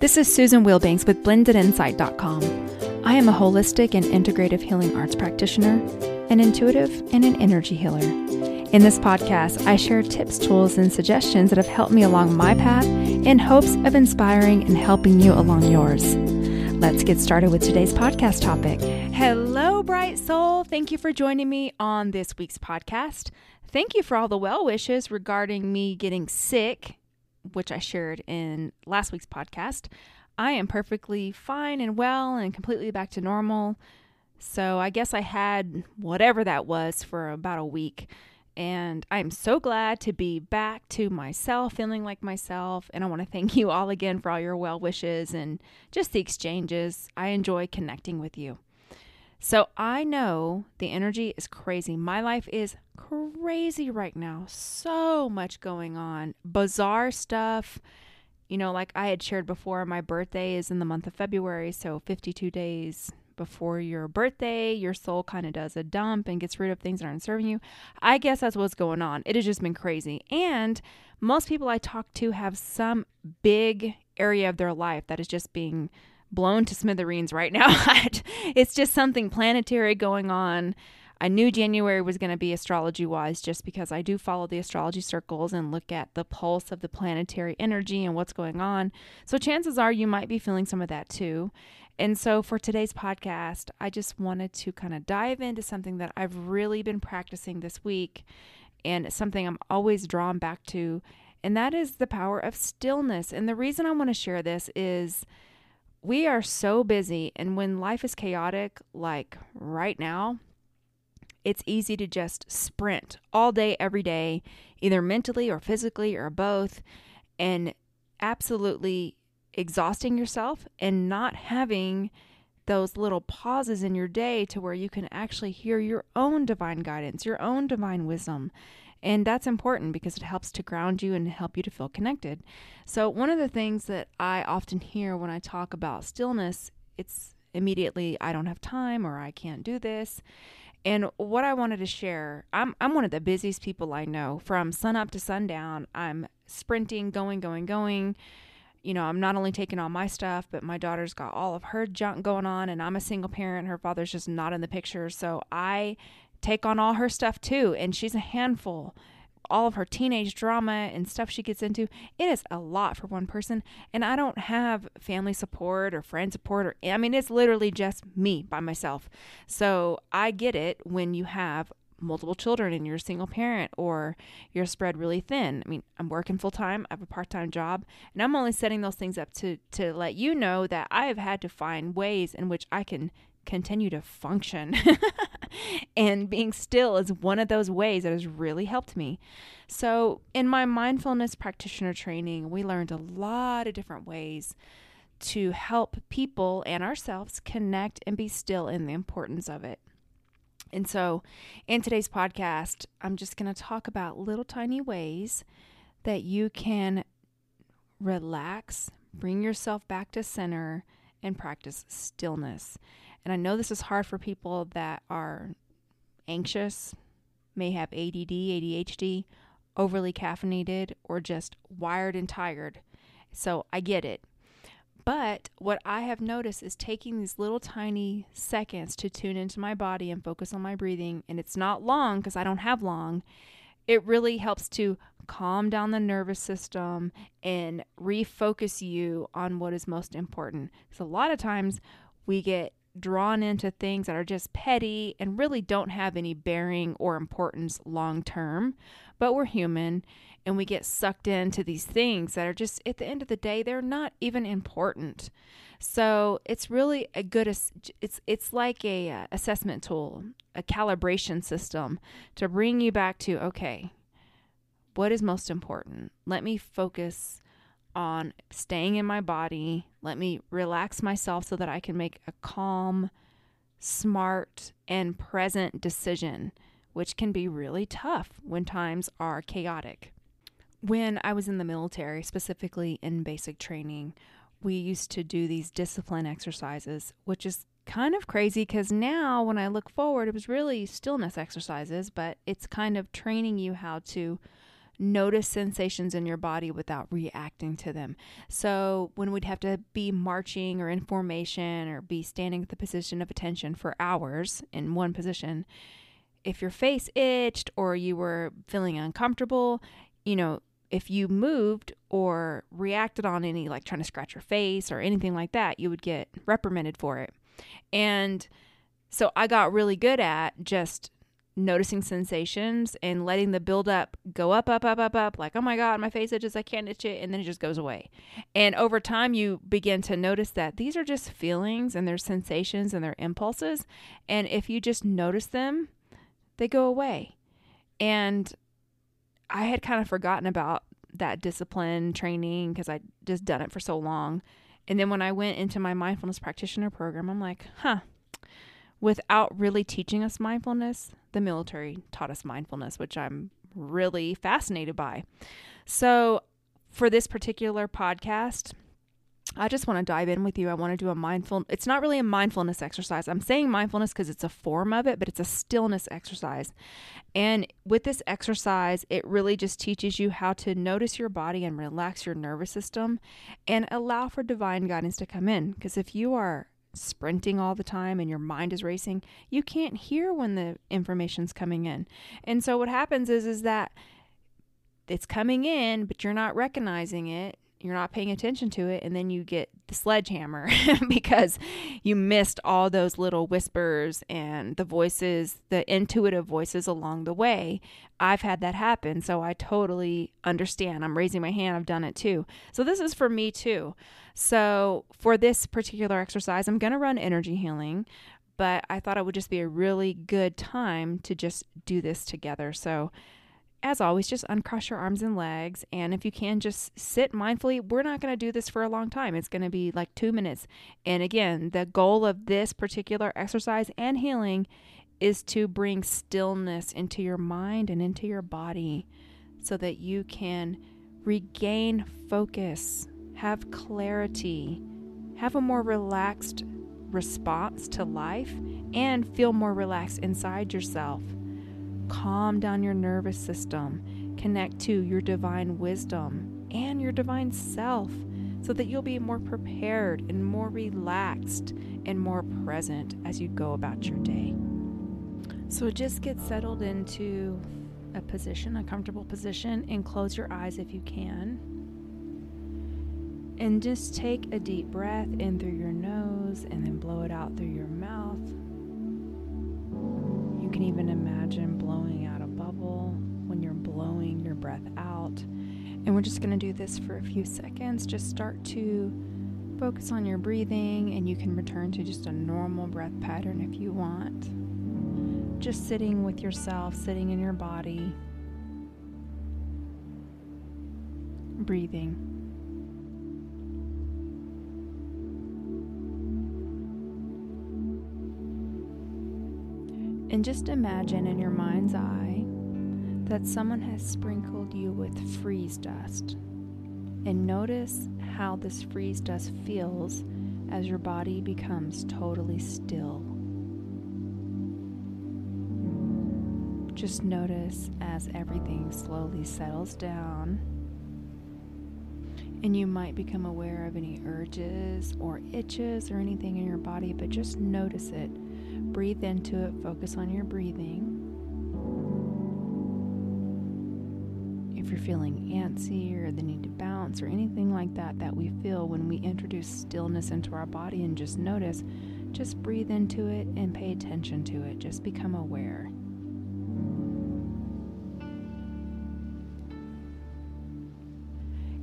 This is Susan Wilbanks with blendedinsight.com. I am a holistic and integrative healing arts practitioner, an intuitive, and an energy healer. In this podcast, I share tips, tools, and suggestions that have helped me along my path in hopes of inspiring and helping you along yours. Let's get started with today's podcast topic. Hello, bright soul. Thank you for joining me on this week's podcast. Thank you for all the well wishes regarding me getting sick which I shared in last week's podcast, I am perfectly fine and well and completely back to normal. So I guess I had whatever that was for about a week. And I'm so glad to be back to myself, feeling like myself. And I want to thank you all again for all your well wishes and just the exchanges. I enjoy connecting with you. So I know the energy is crazy. My life is crazy right now. So much going on. Bizarre stuff. You know, like I had shared before, my birthday is in the month of February. So 52 days before your birthday, your soul kind of does a dump and gets rid of things that aren't serving you. I guess that's what's going on. It has just been crazy. And most people I talk to have some big area of their life that is just being blown to smithereens right now. it's just something planetary going on. I knew January was going to be astrology wise just because I do follow the astrology circles and look at the pulse of the planetary energy and what's going on. So, chances are you might be feeling some of that too. And so, for today's podcast, I just wanted to kind of dive into something that I've really been practicing this week and something I'm always drawn back to, and that is the power of stillness. And the reason I want to share this is we are so busy, and when life is chaotic, like right now, it's easy to just sprint all day, every day, either mentally or physically or both, and absolutely exhausting yourself and not having those little pauses in your day to where you can actually hear your own divine guidance, your own divine wisdom. And that's important because it helps to ground you and help you to feel connected. So, one of the things that I often hear when I talk about stillness, it's immediately I don't have time or I can't do this. And what I wanted to share, I'm I'm one of the busiest people I know. From sun up to sundown, I'm sprinting, going, going, going. You know, I'm not only taking all my stuff, but my daughter's got all of her junk going on, and I'm a single parent. Her father's just not in the picture. So I take on all her stuff too. And she's a handful. All of her teenage drama and stuff she gets into, it is a lot for one person. And I don't have family support or friend support, or I mean, it's literally just me by myself. So I get it when you have multiple children and you're a single parent or you're spread really thin. I mean, I'm working full time, I have a part time job, and I'm only setting those things up to, to let you know that I have had to find ways in which I can continue to function. and being still is one of those ways that has really helped me. So, in my mindfulness practitioner training, we learned a lot of different ways to help people and ourselves connect and be still in the importance of it. And so, in today's podcast, I'm just going to talk about little tiny ways that you can relax, bring yourself back to center, and practice stillness. And I know this is hard for people that are anxious, may have ADD, ADHD, overly caffeinated, or just wired and tired. So I get it. But what I have noticed is taking these little tiny seconds to tune into my body and focus on my breathing, and it's not long because I don't have long. It really helps to calm down the nervous system and refocus you on what is most important. Because a lot of times we get drawn into things that are just petty and really don't have any bearing or importance long term. But we're human and we get sucked into these things that are just, at the end of the day, they're not even important. So it's really a good, it's, it's like a uh, assessment tool, a calibration system to bring you back to, okay, what is most important? Let me focus on staying in my body. Let me relax myself so that I can make a calm, smart, and present decision, which can be really tough when times are chaotic. When I was in the military, specifically in basic training, we used to do these discipline exercises, which is kind of crazy because now when I look forward, it was really stillness exercises, but it's kind of training you how to notice sensations in your body without reacting to them. So, when we'd have to be marching or in formation or be standing at the position of attention for hours in one position, if your face itched or you were feeling uncomfortable, you know, if you moved or reacted on any, like trying to scratch your face or anything like that, you would get reprimanded for it. And so I got really good at just noticing sensations and letting the buildup go up, up, up, up, up, like, oh my God, my face itches, I can't itch it, and then it just goes away. And over time, you begin to notice that these are just feelings and they're sensations and they're impulses. And if you just notice them, they go away. And I had kind of forgotten about that discipline training because I'd just done it for so long. And then when I went into my mindfulness practitioner program, I'm like, huh, without really teaching us mindfulness, the military taught us mindfulness, which I'm really fascinated by. So, for this particular podcast, I just want to dive in with you. I want to do a mindful it's not really a mindfulness exercise. I'm saying mindfulness because it's a form of it, but it's a stillness exercise. And with this exercise, it really just teaches you how to notice your body and relax your nervous system and allow for divine guidance to come in because if you are sprinting all the time and your mind is racing, you can't hear when the information's coming in. And so what happens is is that it's coming in, but you're not recognizing it you're not paying attention to it and then you get the sledgehammer because you missed all those little whispers and the voices the intuitive voices along the way. I've had that happen so i totally understand. I'm raising my hand. I've done it too. So this is for me too. So for this particular exercise i'm going to run energy healing but i thought it would just be a really good time to just do this together. So as always, just uncross your arms and legs. And if you can, just sit mindfully. We're not going to do this for a long time, it's going to be like two minutes. And again, the goal of this particular exercise and healing is to bring stillness into your mind and into your body so that you can regain focus, have clarity, have a more relaxed response to life, and feel more relaxed inside yourself calm down your nervous system, connect to your divine wisdom and your divine self so that you'll be more prepared and more relaxed and more present as you go about your day. So just get settled into a position, a comfortable position, and close your eyes if you can. And just take a deep breath in through your nose and then blow it out through your mouth. Can even imagine blowing out a bubble when you're blowing your breath out. And we're just going to do this for a few seconds. Just start to focus on your breathing, and you can return to just a normal breath pattern if you want. Just sitting with yourself, sitting in your body, breathing. And just imagine in your mind's eye that someone has sprinkled you with freeze dust. And notice how this freeze dust feels as your body becomes totally still. Just notice as everything slowly settles down. And you might become aware of any urges or itches or anything in your body, but just notice it breathe into it, focus on your breathing. If you're feeling antsy or the need to bounce or anything like that that we feel when we introduce stillness into our body and just notice, just breathe into it and pay attention to it. Just become aware.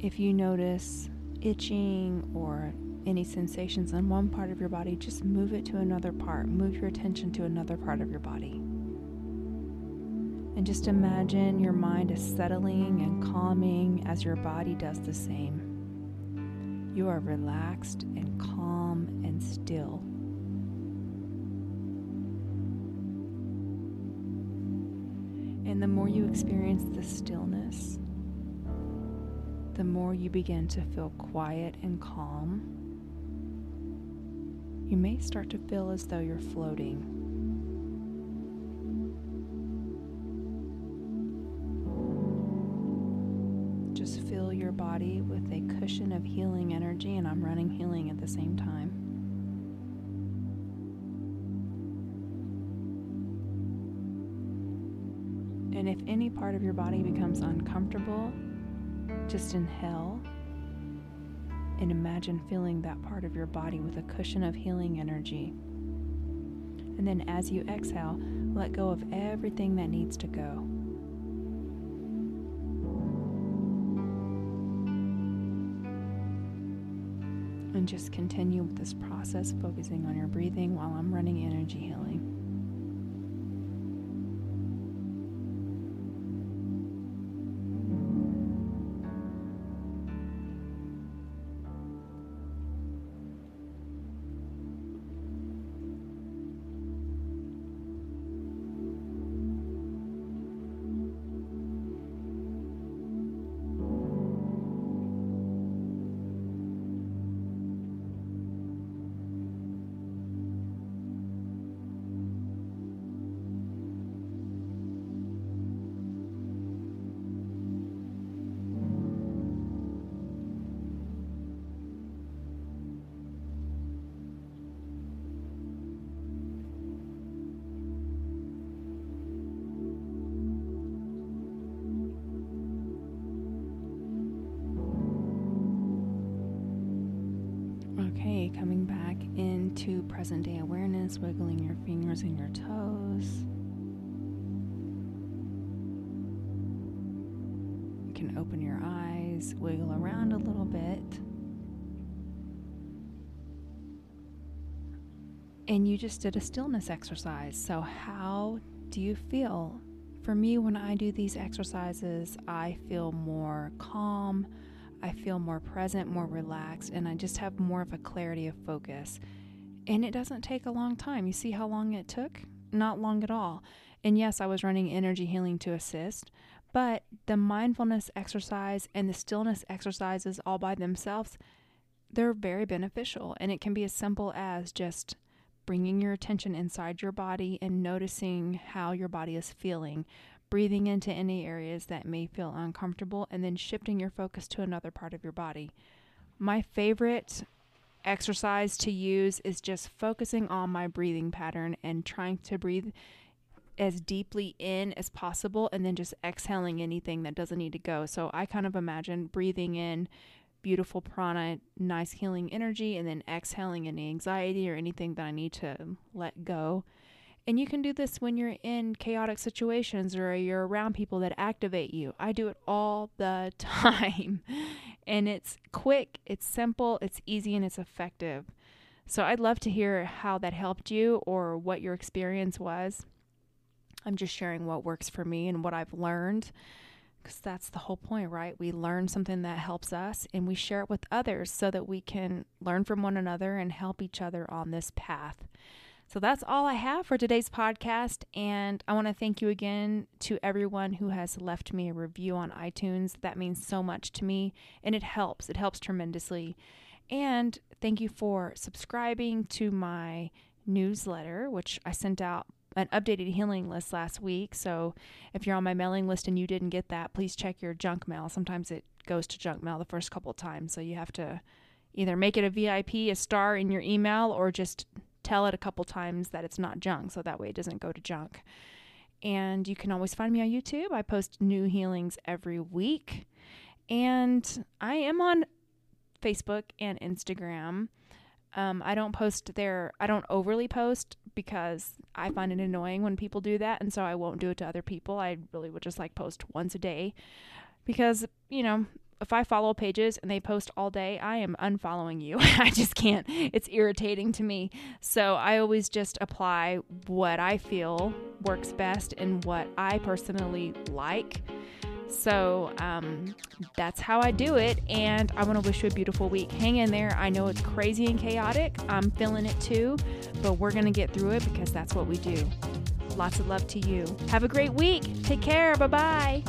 If you notice itching or any sensations on one part of your body, just move it to another part. Move your attention to another part of your body. And just imagine your mind is settling and calming as your body does the same. You are relaxed and calm and still. And the more you experience the stillness, the more you begin to feel quiet and calm you may start to feel as though you're floating. Just fill your body with a cushion of healing energy, and I'm running healing at the same time. And if any part of your body becomes uncomfortable, just inhale and imagine filling that part of your body with a cushion of healing energy. And then as you exhale, let go of everything that needs to go. And just continue with this process, focusing on your breathing while I'm running energy healing. Present day awareness, wiggling your fingers and your toes. You can open your eyes, wiggle around a little bit. And you just did a stillness exercise. So, how do you feel? For me, when I do these exercises, I feel more calm I feel more present, more relaxed, and I just have more of a clarity of focus. And it doesn't take a long time. You see how long it took? Not long at all. And yes, I was running energy healing to assist, but the mindfulness exercise and the stillness exercises all by themselves, they're very beneficial. And it can be as simple as just bringing your attention inside your body and noticing how your body is feeling, breathing into any areas that may feel uncomfortable, and then shifting your focus to another part of your body. My favorite exercise to use is just focusing on my breathing pattern and trying to breathe as deeply in as possible and then just exhaling anything that doesn't need to go. So I kind of imagine breathing in beautiful prana, nice healing energy, and then exhaling any anxiety or anything that I need to let go. And you can do this when you're in chaotic situations or you're around people that activate you. I do it all the time. and it's quick, it's simple, it's easy, and it's effective. So I'd love to hear how that helped you or what your experience was. I'm just sharing what works for me and what I've learned because that's the whole point, right? We learn something that helps us and we share it with others so that we can learn from one another and help each other on this path. So that's all I have for today's podcast. And I want to thank you again to everyone who has left me a review on iTunes. That means so much to me and it helps. It helps tremendously. And thank you for subscribing to my newsletter, which I sent out an updated healing list last week. So if you're on my mailing list and you didn't get that, please check your junk mail. Sometimes it goes to junk mail the first couple of times. So you have to either make it a VIP, a star in your email, or just tell it a couple times that it's not junk so that way it doesn't go to junk. And you can always find me on YouTube. I post new healings every week. And I am on Facebook and Instagram. Um, I don't post there, I don't overly post because I find it annoying when people do that. And so I won't do it to other people. I really would just like post once a day because, you know, if I follow pages and they post all day, I am unfollowing you. I just can't. It's irritating to me. So I always just apply what I feel works best and what I personally like. So um, that's how I do it. And I want to wish you a beautiful week. Hang in there. I know it's crazy and chaotic. I'm feeling it too, but we're going to get through it because that's what we do. Lots of love to you. Have a great week. Take care. Bye bye.